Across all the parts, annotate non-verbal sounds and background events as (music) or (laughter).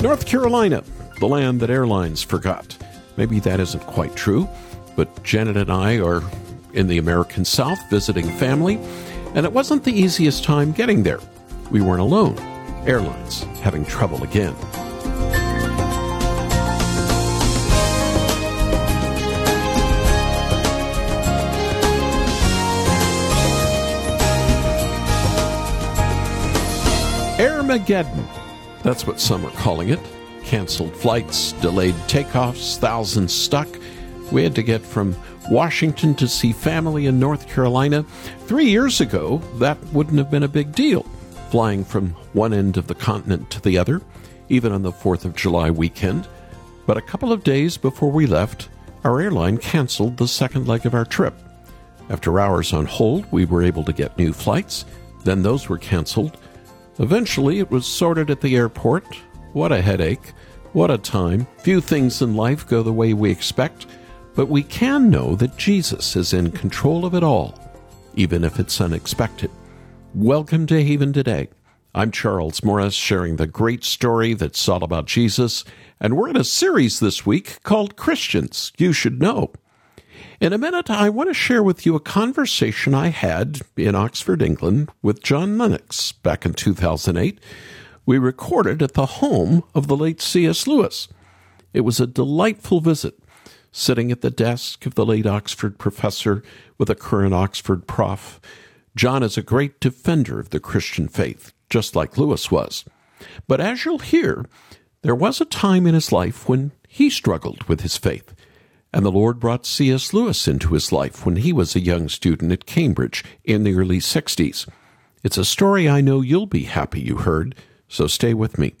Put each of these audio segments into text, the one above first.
North Carolina, the land that airlines forgot. Maybe that isn't quite true, but Janet and I are in the American South visiting family, and it wasn't the easiest time getting there. We weren't alone. Airlines having trouble again. Airmageddon. That's what some are calling it. Canceled flights, delayed takeoffs, thousands stuck. We had to get from Washington to see family in North Carolina. Three years ago, that wouldn't have been a big deal, flying from one end of the continent to the other, even on the 4th of July weekend. But a couple of days before we left, our airline canceled the second leg of our trip. After hours on hold, we were able to get new flights. Then those were canceled. Eventually, it was sorted at the airport. What a headache. What a time. Few things in life go the way we expect, but we can know that Jesus is in control of it all, even if it's unexpected. Welcome to Haven Today. I'm Charles Morris, sharing the great story that's all about Jesus, and we're in a series this week called Christians You Should Know. In a minute, I want to share with you a conversation I had in Oxford, England, with John Lennox back in 2008. We recorded at the home of the late C.S. Lewis. It was a delightful visit, sitting at the desk of the late Oxford professor with a current Oxford prof. John is a great defender of the Christian faith, just like Lewis was. But as you'll hear, there was a time in his life when he struggled with his faith. And the Lord brought C.S. Lewis into his life when he was a young student at Cambridge in the early 60s. It's a story I know you'll be happy you heard, so stay with me.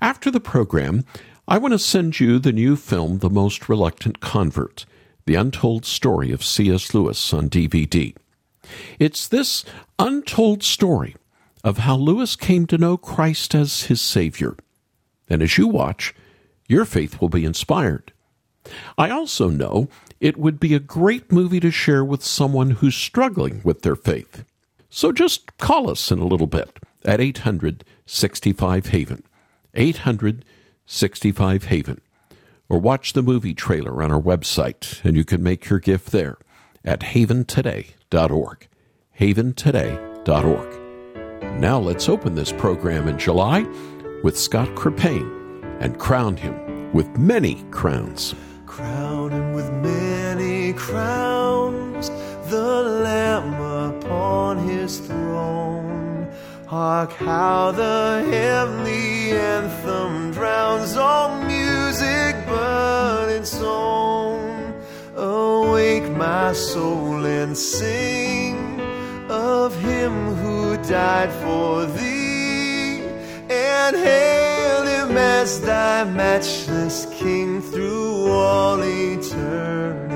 After the program, I want to send you the new film, The Most Reluctant Convert The Untold Story of C.S. Lewis on DVD. It's this untold story of how Lewis came to know Christ as his Savior. And as you watch, your faith will be inspired. I also know it would be a great movie to share with someone who's struggling with their faith. So just call us in a little bit at 800 65 Haven. 800 65 Haven. Or watch the movie trailer on our website, and you can make your gift there at haventoday.org. Haventoday.org. Now let's open this program in July with Scott Krippayne and crown him with many crowns. Crown him with many crowns, the Lamb upon his throne. Hark how the heavenly anthem drowns all music but its song. Awake my soul and sing of him who died for thee and hail him as thy matchless king through all eternity.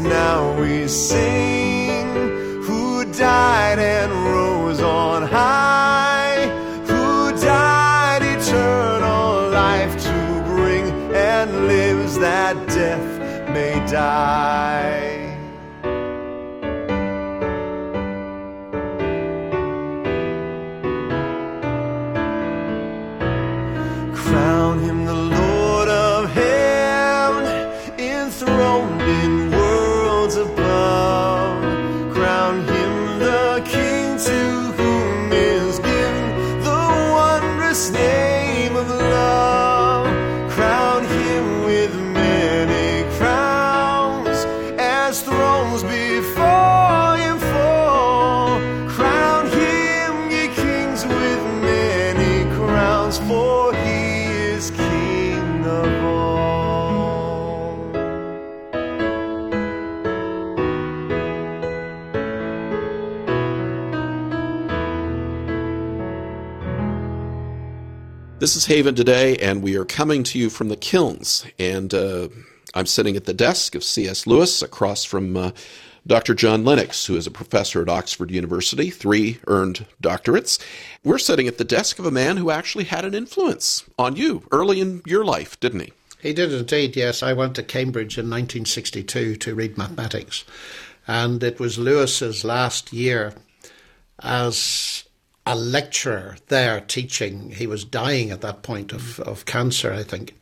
Now we sing, who died and rose on high, who died eternal life to bring, and lives that death may die. This is Haven today, and we are coming to you from the Kilns. And uh, I'm sitting at the desk of C.S. Lewis across from uh, Dr. John Lennox, who is a professor at Oxford University, three earned doctorates. We're sitting at the desk of a man who actually had an influence on you early in your life, didn't he? He did indeed, yes. I went to Cambridge in 1962 to read mathematics, and it was Lewis's last year as a lecturer there teaching. He was dying at that point of, mm. of cancer, I think.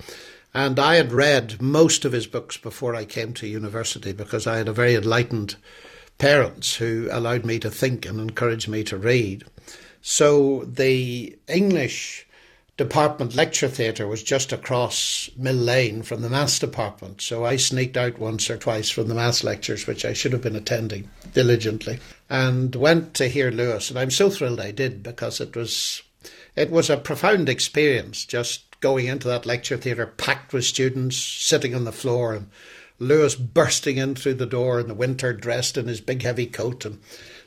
And I had read most of his books before I came to university because I had a very enlightened parents who allowed me to think and encouraged me to read. So the English department lecture theatre was just across Mill Lane from the maths department. So I sneaked out once or twice from the maths lectures, which I should have been attending diligently, and went to hear Lewis. And I'm so thrilled I did because it was it was a profound experience just going into that lecture theatre packed with students sitting on the floor and Lewis bursting in through the door in the winter dressed in his big heavy coat and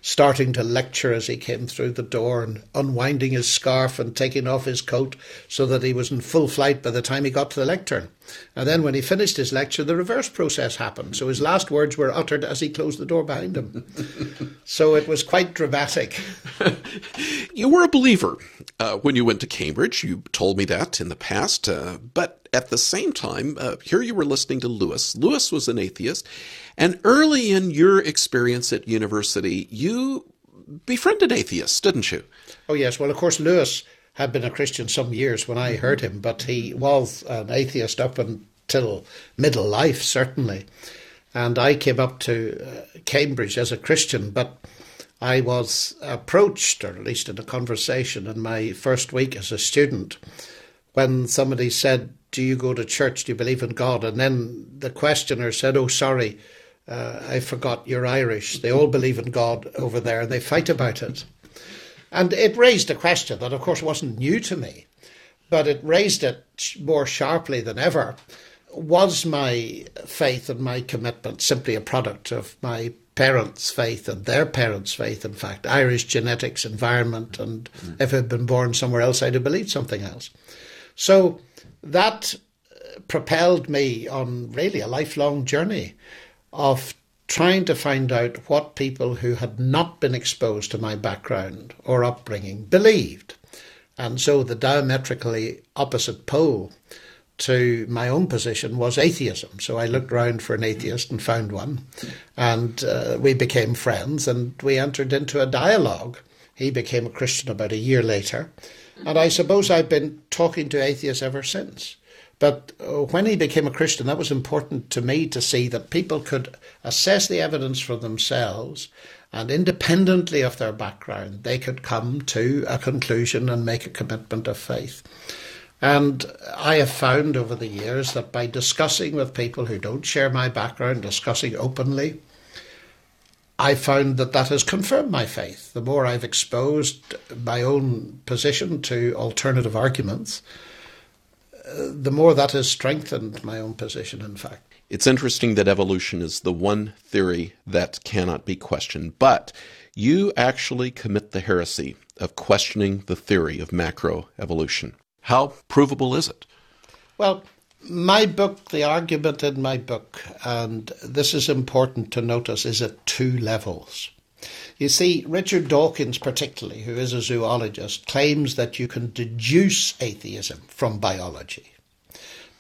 starting to lecture as he came through the door and unwinding his scarf and taking off his coat so that he was in full flight by the time he got to the lectern. And then when he finished his lecture, the reverse process happened. So his last words were uttered as he closed the door behind him. (laughs) so it was quite dramatic. (laughs) you were a believer uh, when you went to Cambridge. You told me that in the past. Uh, but at the same time, uh, here you were listening to Lewis. Lewis was an atheist. And early in your experience at university, you befriended atheists, didn't you? Oh, yes. Well, of course, Lewis had been a Christian some years when I heard him, but he was an atheist up until middle life, certainly. And I came up to uh, Cambridge as a Christian, but I was approached, or at least in a conversation in my first week as a student, when somebody said, Do you go to church? Do you believe in God? And then the questioner said, Oh, sorry, uh, I forgot you're Irish. They all believe in God over there and they fight about it. And it raised a question that, of course, wasn't new to me, but it raised it more sharply than ever. Was my faith and my commitment simply a product of my parents' faith and their parents' faith, in fact, Irish genetics, environment, and mm. if I'd been born somewhere else, I'd have believed something else. So that propelled me on really a lifelong journey of trying to find out what people who had not been exposed to my background or upbringing believed. And so the diametrically opposite pole to my own position was atheism. So I looked around for an atheist and found one. And uh, we became friends and we entered into a dialogue. He became a Christian about a year later. And I suppose I've been talking to atheists ever since. But uh, when he became a Christian, that was important to me to see that people could assess the evidence for themselves and independently of their background, they could come to a conclusion and make a commitment of faith. And I have found over the years that by discussing with people who don't share my background, discussing openly, I found that that has confirmed my faith. The more I've exposed my own position to alternative arguments, uh, the more that has strengthened my own position, in fact. It's interesting that evolution is the one theory that cannot be questioned, but you actually commit the heresy of questioning the theory of macroevolution. How provable is it? Well, my book, the argument in my book, and this is important to notice, is at two levels. You see, Richard Dawkins, particularly, who is a zoologist, claims that you can deduce atheism from biology.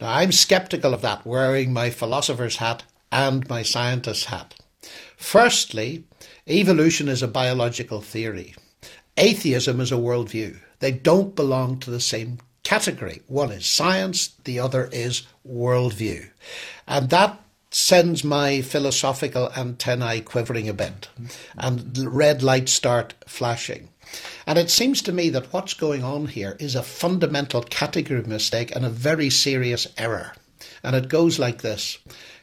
Now, I'm skeptical of that, wearing my philosopher's hat and my scientist's hat. Firstly, evolution is a biological theory. Atheism is a worldview. They don't belong to the same category. One is science, the other is worldview. And that sends my philosophical antennae quivering a bit and red lights start flashing. And it seems to me that what's going on here is a fundamental category mistake and a very serious error. And it goes like this.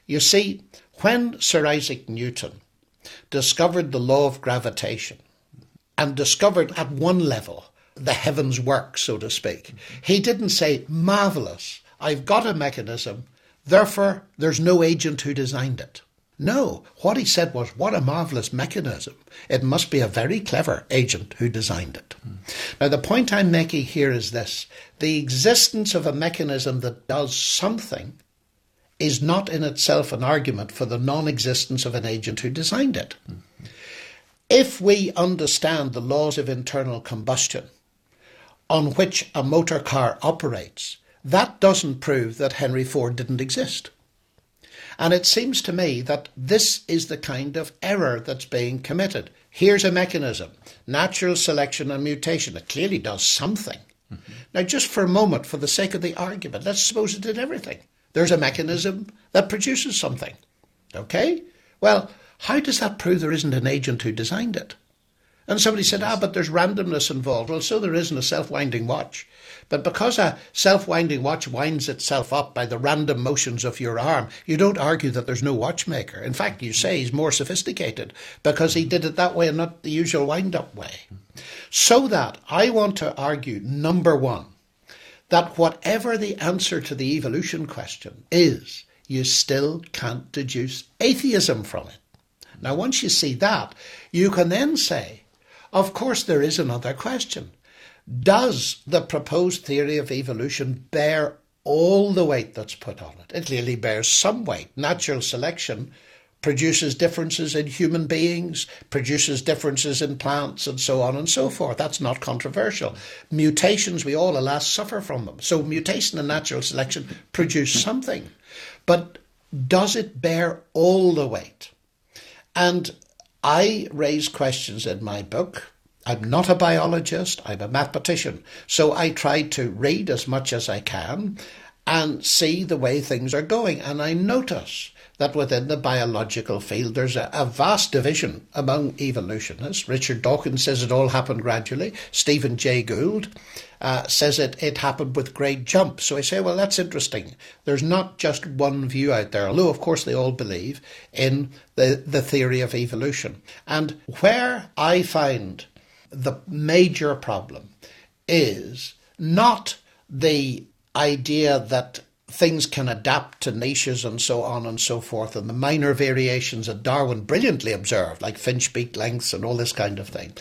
You see, when Sir Isaac Newton discovered the law of gravitation and discovered at one level the heavens work, so to speak, he didn't say, marvellous, I've got a mechanism Therefore, there's no agent who designed it. No, what he said was, what a marvellous mechanism. It must be a very clever agent who designed it. Mm. Now, the point I'm making here is this the existence of a mechanism that does something is not in itself an argument for the non existence of an agent who designed it. Mm. If we understand the laws of internal combustion on which a motor car operates, that doesn't prove that Henry Ford didn't exist. And it seems to me that this is the kind of error that's being committed. Here's a mechanism natural selection and mutation. It clearly does something. Mm-hmm. Now, just for a moment, for the sake of the argument, let's suppose it did everything. There's a mechanism that produces something. Okay? Well, how does that prove there isn't an agent who designed it? And somebody said, ah, but there's randomness involved. Well, so there is in a self winding watch. But because a self winding watch winds itself up by the random motions of your arm, you don't argue that there's no watchmaker. In fact, you say he's more sophisticated because he did it that way and not the usual wind up way. So that I want to argue, number one, that whatever the answer to the evolution question is, you still can't deduce atheism from it. Now, once you see that, you can then say, of course, there is another question. Does the proposed theory of evolution bear all the weight that's put on it? It clearly bears some weight. Natural selection produces differences in human beings, produces differences in plants, and so on and so forth. That's not controversial. Mutations, we all, alas, suffer from them. So, mutation and natural selection produce something. But does it bear all the weight? And I raise questions in my book. I'm not a biologist, I'm a mathematician. So I try to read as much as I can and see the way things are going. And I notice that within the biological field there's a, a, vast division among evolutionists. Richard Dawkins says it all happened gradually. Stephen Jay Gould uh, says it, it happened with great jumps. So I say, well, that's interesting. There's not just one view out there, although, of course, they all believe in the, the theory of evolution. And where I find the major problem is not the idea that things can adapt to niches and so on and so forth, and the minor variations that Darwin brilliantly observed, like finch beak lengths and all this kind of thing.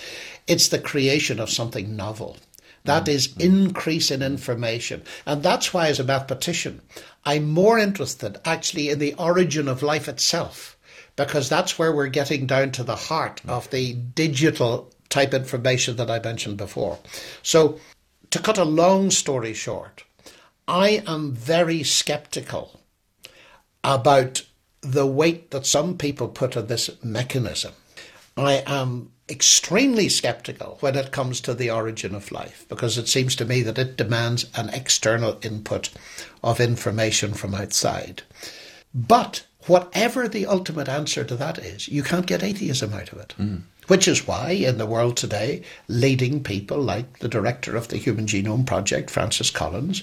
It's the creation of something novel. That is mm-hmm. increase in information. And that's why, as a mathematician, I'm more interested actually in the origin of life itself, because that's where we're getting down to the heart mm. of the digital type information that I mentioned before. So, to cut a long story short, I am very skeptical about the weight that some people put on this mechanism. I am extremely skeptical when it comes to the origin of life because it seems to me that it demands an external input of information from outside. But whatever the ultimate answer to that is, you can't get atheism out of it. Mm. Which is why, in the world today, leading people like the director of the Human Genome Project, Francis Collins,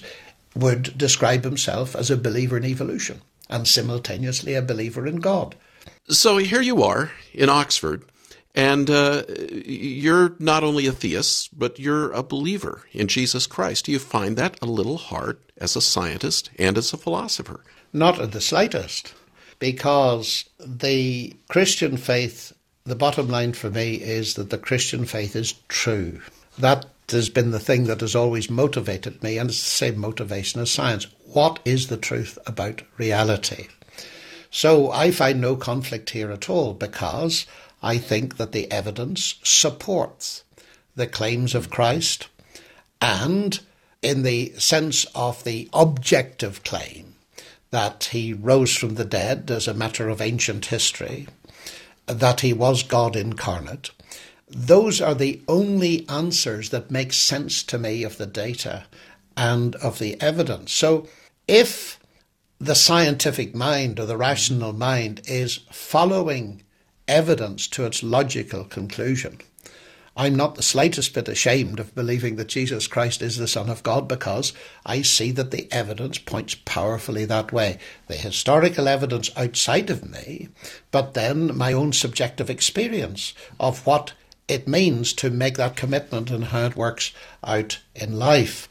would describe himself as a believer in evolution and simultaneously a believer in God. So here you are in Oxford, and uh, you're not only a theist, but you're a believer in Jesus Christ. Do you find that a little hard as a scientist and as a philosopher? Not in the slightest, because the Christian faith the bottom line for me is that the Christian faith is true. That has been the thing that has always motivated me, and it's the same motivation as science. What is the truth about reality? So I find no conflict here at all because I think that the evidence supports the claims of Christ and in the sense of the objective claim that he rose from the dead as a matter of ancient history that he was God incarnate. Those are the only answers that make sense to me of the data and of the evidence. So if the scientific mind or the rational mind is following evidence to its logical conclusion, I'm not the slightest bit ashamed of believing that Jesus Christ is the Son of God because I see that the evidence points powerfully that way. The historical evidence outside of me, but then my own subjective experience of what it means to make that commitment and how it works out in life.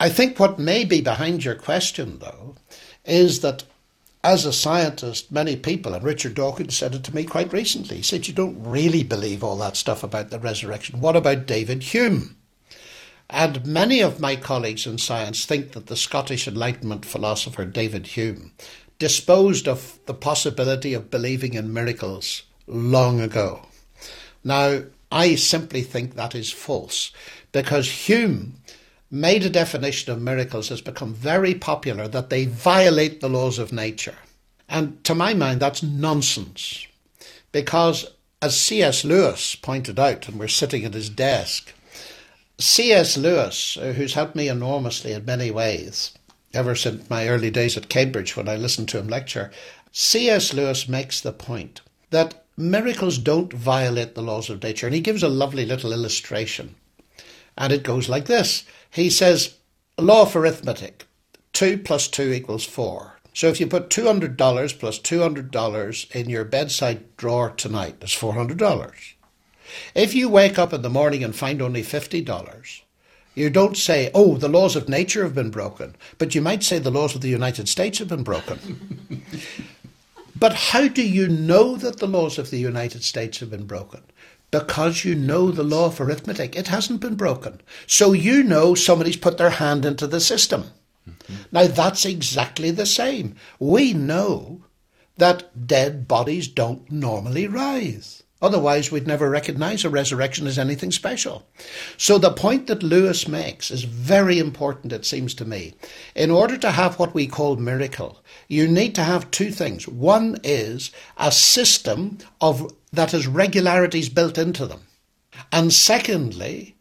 I think what may be behind your question, though, is that as a scientist, many people, and Richard Dawkins said it to me quite recently, he said, You don't really believe all that stuff about the resurrection. What about David Hume? And many of my colleagues in science think that the Scottish Enlightenment philosopher David Hume disposed of the possibility of believing in miracles long ago. Now, I simply think that is false because Hume made a definition of miracles has become very popular that they violate the laws of nature. And to my mind, that's nonsense. Because, as C.S. Lewis pointed out, and we're sitting at his desk, C.S. Lewis, uh, who's helped me enormously in many ways, ever since my early days at Cambridge when I listened to him lecture, C.S. Lewis makes the point that miracles don't violate the laws of nature. And he gives a lovely little illustration. And it goes like this He says, Law of arithmetic 2 plus 2 equals 4. So if you put $200 plus $200 in your bedside drawer tonight, that's $400. If you wake up in the morning and find only $50, you don't say, oh, the laws of nature have been broken, but you might say the laws of the United States have been broken. (laughs) but how do you know that the laws of the United States have been broken? because you know the law of arithmetic. It hasn't been broken. So you know somebody's put their hand into the system. Mm-hmm. Now that's exactly the same. We know that dead bodies don't normally rise. Otherwise, we'd never recognize a resurrection as anything special. So the point that Lewis makes is very important, it seems to me. In order to have what we call miracle, you need to have two things. One is a system of that has regularities built into them. And secondly,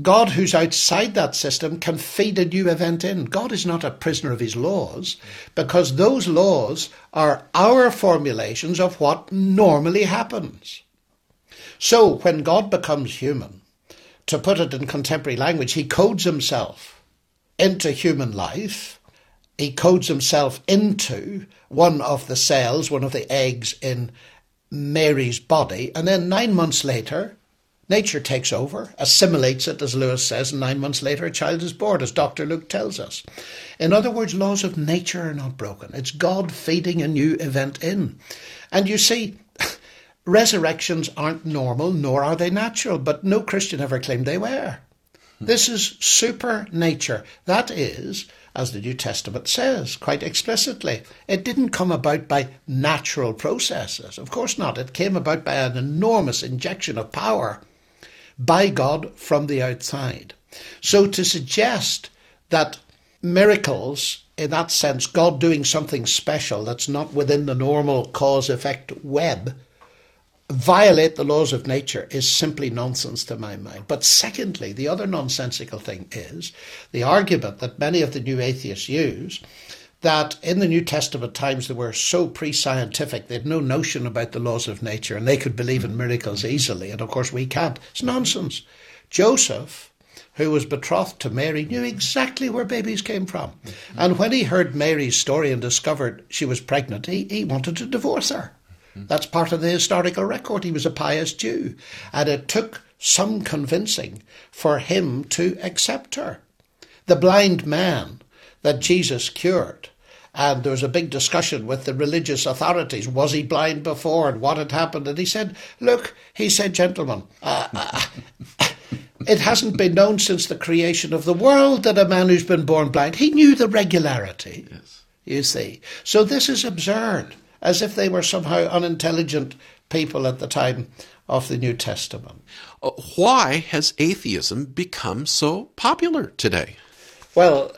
God, who's outside that system, can feed a new event in. God is not a prisoner of his laws because those laws are our formulations of what normally happens. So when God becomes human, to put it in contemporary language, he codes himself into human life. He codes himself into one of the cells, one of the eggs in Mary's body, and then nine months later, Nature takes over, assimilates it, as Lewis says, and nine months later a child is born, as Dr. Luke tells us. In other words, laws of nature are not broken. It's God feeding a new event in. And you see, (laughs) resurrections aren't normal, nor are they natural, but no Christian ever claimed they were. Hmm. This is super nature. That is, as the New Testament says quite explicitly, it didn't come about by natural processes. Of course not. It came about by an enormous injection of power by God from the outside. So to suggest that miracles, in that sense, God doing something special that's not within the normal cause effect web, violate the laws of nature is simply nonsense to my mind. But secondly, the other nonsensical thing is the argument that many of the new atheists use that in the New Testament times they were so pre scientific, they had no notion about the laws of nature and they could believe in miracles easily. And of course, we can't. It's nonsense. Joseph, who was betrothed to Mary, knew exactly where babies came from. And when he heard Mary's story and discovered she was pregnant, he, he wanted to divorce her. That's part of the historical record. He was a pious Jew. And it took some convincing for him to accept her. The blind man that Jesus cured. And there was a big discussion with the religious authorities. Was he blind before and what had happened? And he said, Look, he said, gentlemen, uh, uh, (laughs) it hasn't been known since the creation of the world that a man who's been born blind, he knew the regularity, yes. you see. So this is absurd, as if they were somehow unintelligent people at the time of the New Testament. Uh, why has atheism become so popular today? Well,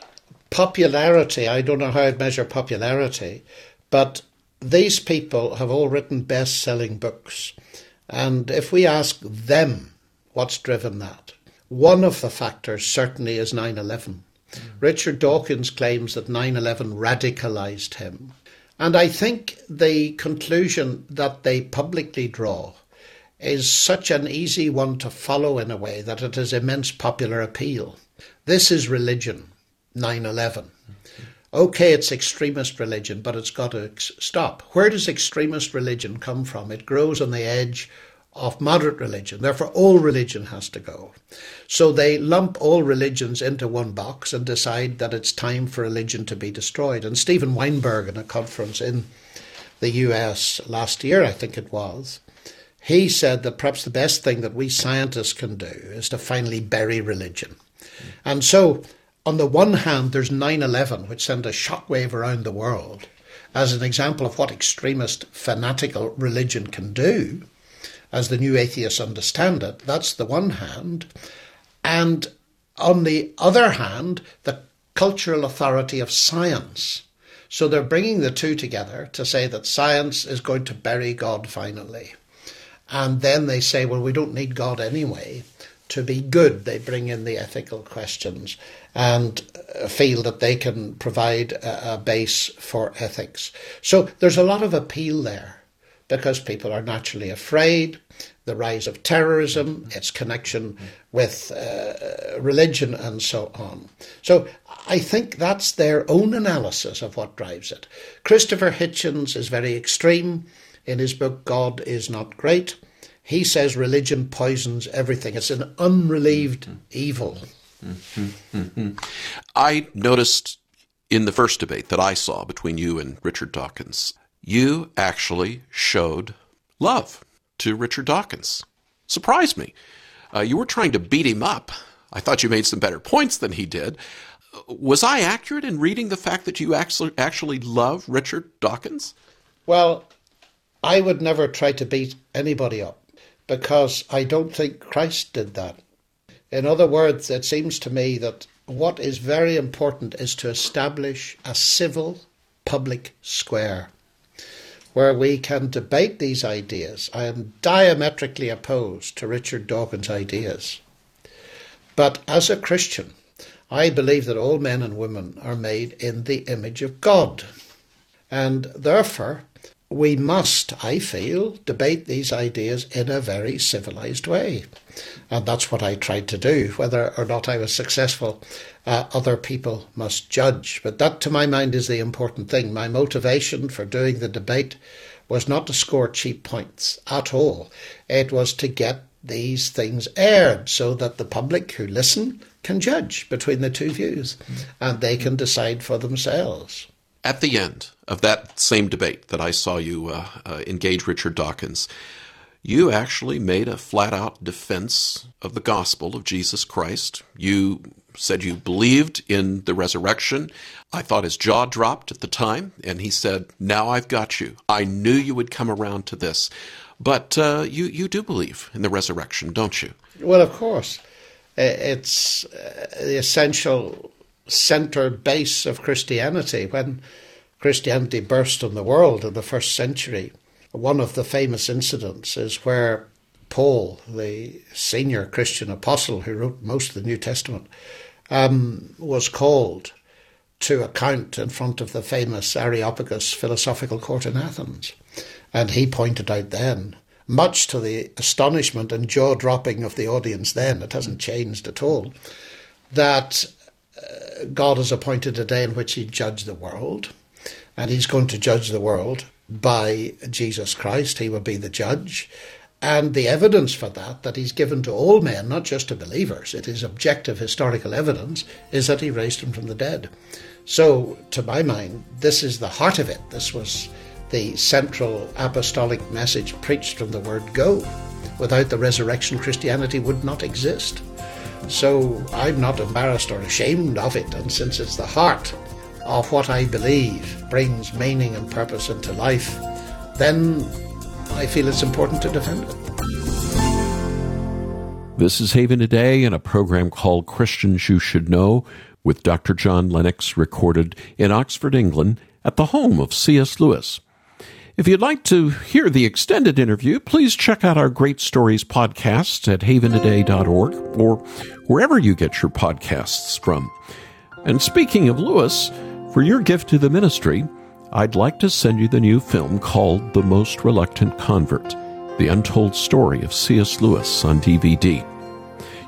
popularity, I don't know how I'd measure popularity, but these people have all written best selling books. And if we ask them what's driven that, one of the factors certainly is 9 11. Mm. Richard Dawkins claims that 9 11 radicalized him. And I think the conclusion that they publicly draw is such an easy one to follow in a way that it has immense popular appeal. This is religion. 9 11. Okay, it's extremist religion, but it's got to stop. Where does extremist religion come from? It grows on the edge of moderate religion. Therefore, all religion has to go. So they lump all religions into one box and decide that it's time for religion to be destroyed. And Steven Weinberg, in a conference in the US last year, I think it was, he said that perhaps the best thing that we scientists can do is to finally bury religion. And so, on the one hand, there's 9 11, which sent a shockwave around the world as an example of what extremist fanatical religion can do as the new atheists understand it. That's the one hand. And on the other hand, the cultural authority of science. So they're bringing the two together to say that science is going to bury God finally. And then they say, well, we don't need God anyway. To be good, they bring in the ethical questions and feel that they can provide a, a base for ethics. So there's a lot of appeal there because people are naturally afraid. The rise of terrorism, its connection with uh, religion, and so on. So I think that's their own analysis of what drives it. Christopher Hitchens is very extreme in his book God is Not Great. He says religion poisons everything, it's an unrelieved evil. Mm-hmm, mm-hmm. I noticed in the first debate that I saw between you and Richard Dawkins you actually showed love to Richard Dawkins. Surprised me. Uh, you were trying to beat him up. I thought you made some better points than he did. Was I accurate in reading the fact that you actually actually love Richard Dawkins? Well, I would never try to beat anybody up because I don't think Christ did that. In other words, it seems to me that what is very important is to establish a civil public square where we can debate these ideas. I am diametrically opposed to Richard Dawkins' ideas. But as a Christian, I believe that all men and women are made in the image of God. And therefore, we must, I feel, debate these ideas in a very civilized way. And that's what I tried to do. Whether or not I was successful, uh, other people must judge. But that, to my mind, is the important thing. My motivation for doing the debate was not to score cheap points at all, it was to get these things aired so that the public who listen can judge between the two views and they can decide for themselves. At the end of that same debate that I saw you uh, uh, engage Richard Dawkins, you actually made a flat out defense of the gospel of Jesus Christ. You said you believed in the resurrection. I thought his jaw dropped at the time, and he said, Now I've got you. I knew you would come around to this. But uh, you, you do believe in the resurrection, don't you? Well, of course. It's uh, the essential center base of Christianity. When Christianity burst on the world in the first century, one of the famous incidents is where Paul, the senior Christian apostle who wrote most of the New Testament, um, was called to account in front of the famous Areopagus philosophical court in Athens. And he pointed out then, much to the astonishment and jaw dropping of the audience then, it hasn't changed at all, that God has appointed a day in which he judge the world, and he's going to judge the world by Jesus Christ. He will be the judge. And the evidence for that, that he's given to all men, not just to believers, it is objective historical evidence, is that he raised him from the dead. So, to my mind, this is the heart of it. This was the central apostolic message preached from the word go. Without the resurrection, Christianity would not exist. So, I'm not embarrassed or ashamed of it, and since it's the heart of what I believe brings meaning and purpose into life, then I feel it's important to defend it. This is Haven Today in a program called Christians You Should Know with Dr. John Lennox, recorded in Oxford, England, at the home of C.S. Lewis. If you'd like to hear the extended interview, please check out our Great Stories podcast at haventoday.org or wherever you get your podcasts from. And speaking of Lewis, for your gift to the ministry, I'd like to send you the new film called The Most Reluctant Convert The Untold Story of C.S. Lewis on DVD.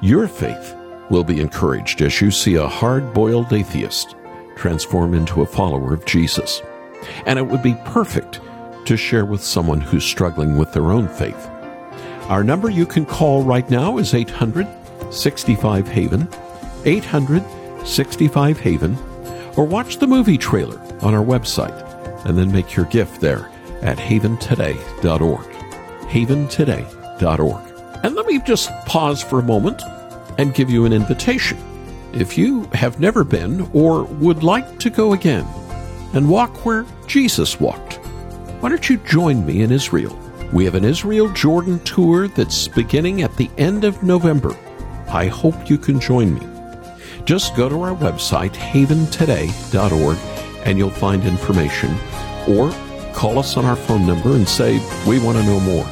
Your faith will be encouraged as you see a hard boiled atheist transform into a follower of Jesus. And it would be perfect to share with someone who's struggling with their own faith. Our number you can call right now is 800 65 Haven, 800 65 Haven, or watch the movie trailer on our website and then make your gift there at haventoday.org. Haventoday.org. And let me just pause for a moment and give you an invitation. If you have never been or would like to go again and walk where Jesus walked, why don't you join me in Israel? We have an Israel Jordan tour that's beginning at the end of November. I hope you can join me. Just go to our website, haventoday.org, and you'll find information. Or call us on our phone number and say, We want to know more.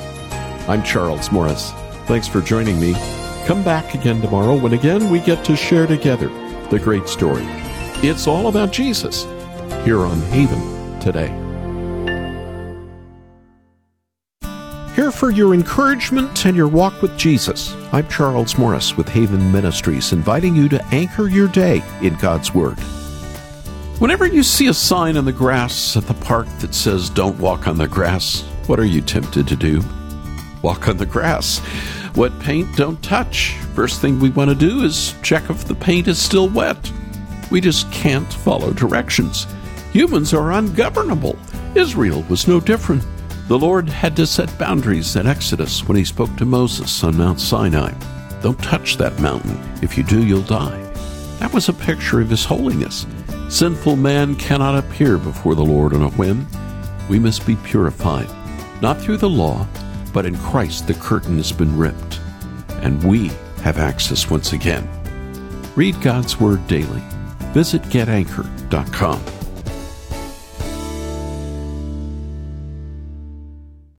I'm Charles Morris. Thanks for joining me. Come back again tomorrow when again we get to share together the great story. It's all about Jesus here on Haven today. Here for your encouragement and your walk with Jesus. I'm Charles Morris with Haven Ministries, inviting you to anchor your day in God's Word. Whenever you see a sign on the grass at the park that says, Don't walk on the grass, what are you tempted to do? Walk on the grass. Wet paint, don't touch. First thing we want to do is check if the paint is still wet. We just can't follow directions. Humans are ungovernable. Israel was no different. The Lord had to set boundaries in Exodus when he spoke to Moses on Mount Sinai. Don't touch that mountain. If you do, you'll die. That was a picture of his holiness. Sinful man cannot appear before the Lord on a whim. We must be purified, not through the law, but in Christ the curtain has been ripped, and we have access once again. Read God's Word daily. Visit getanchor.com.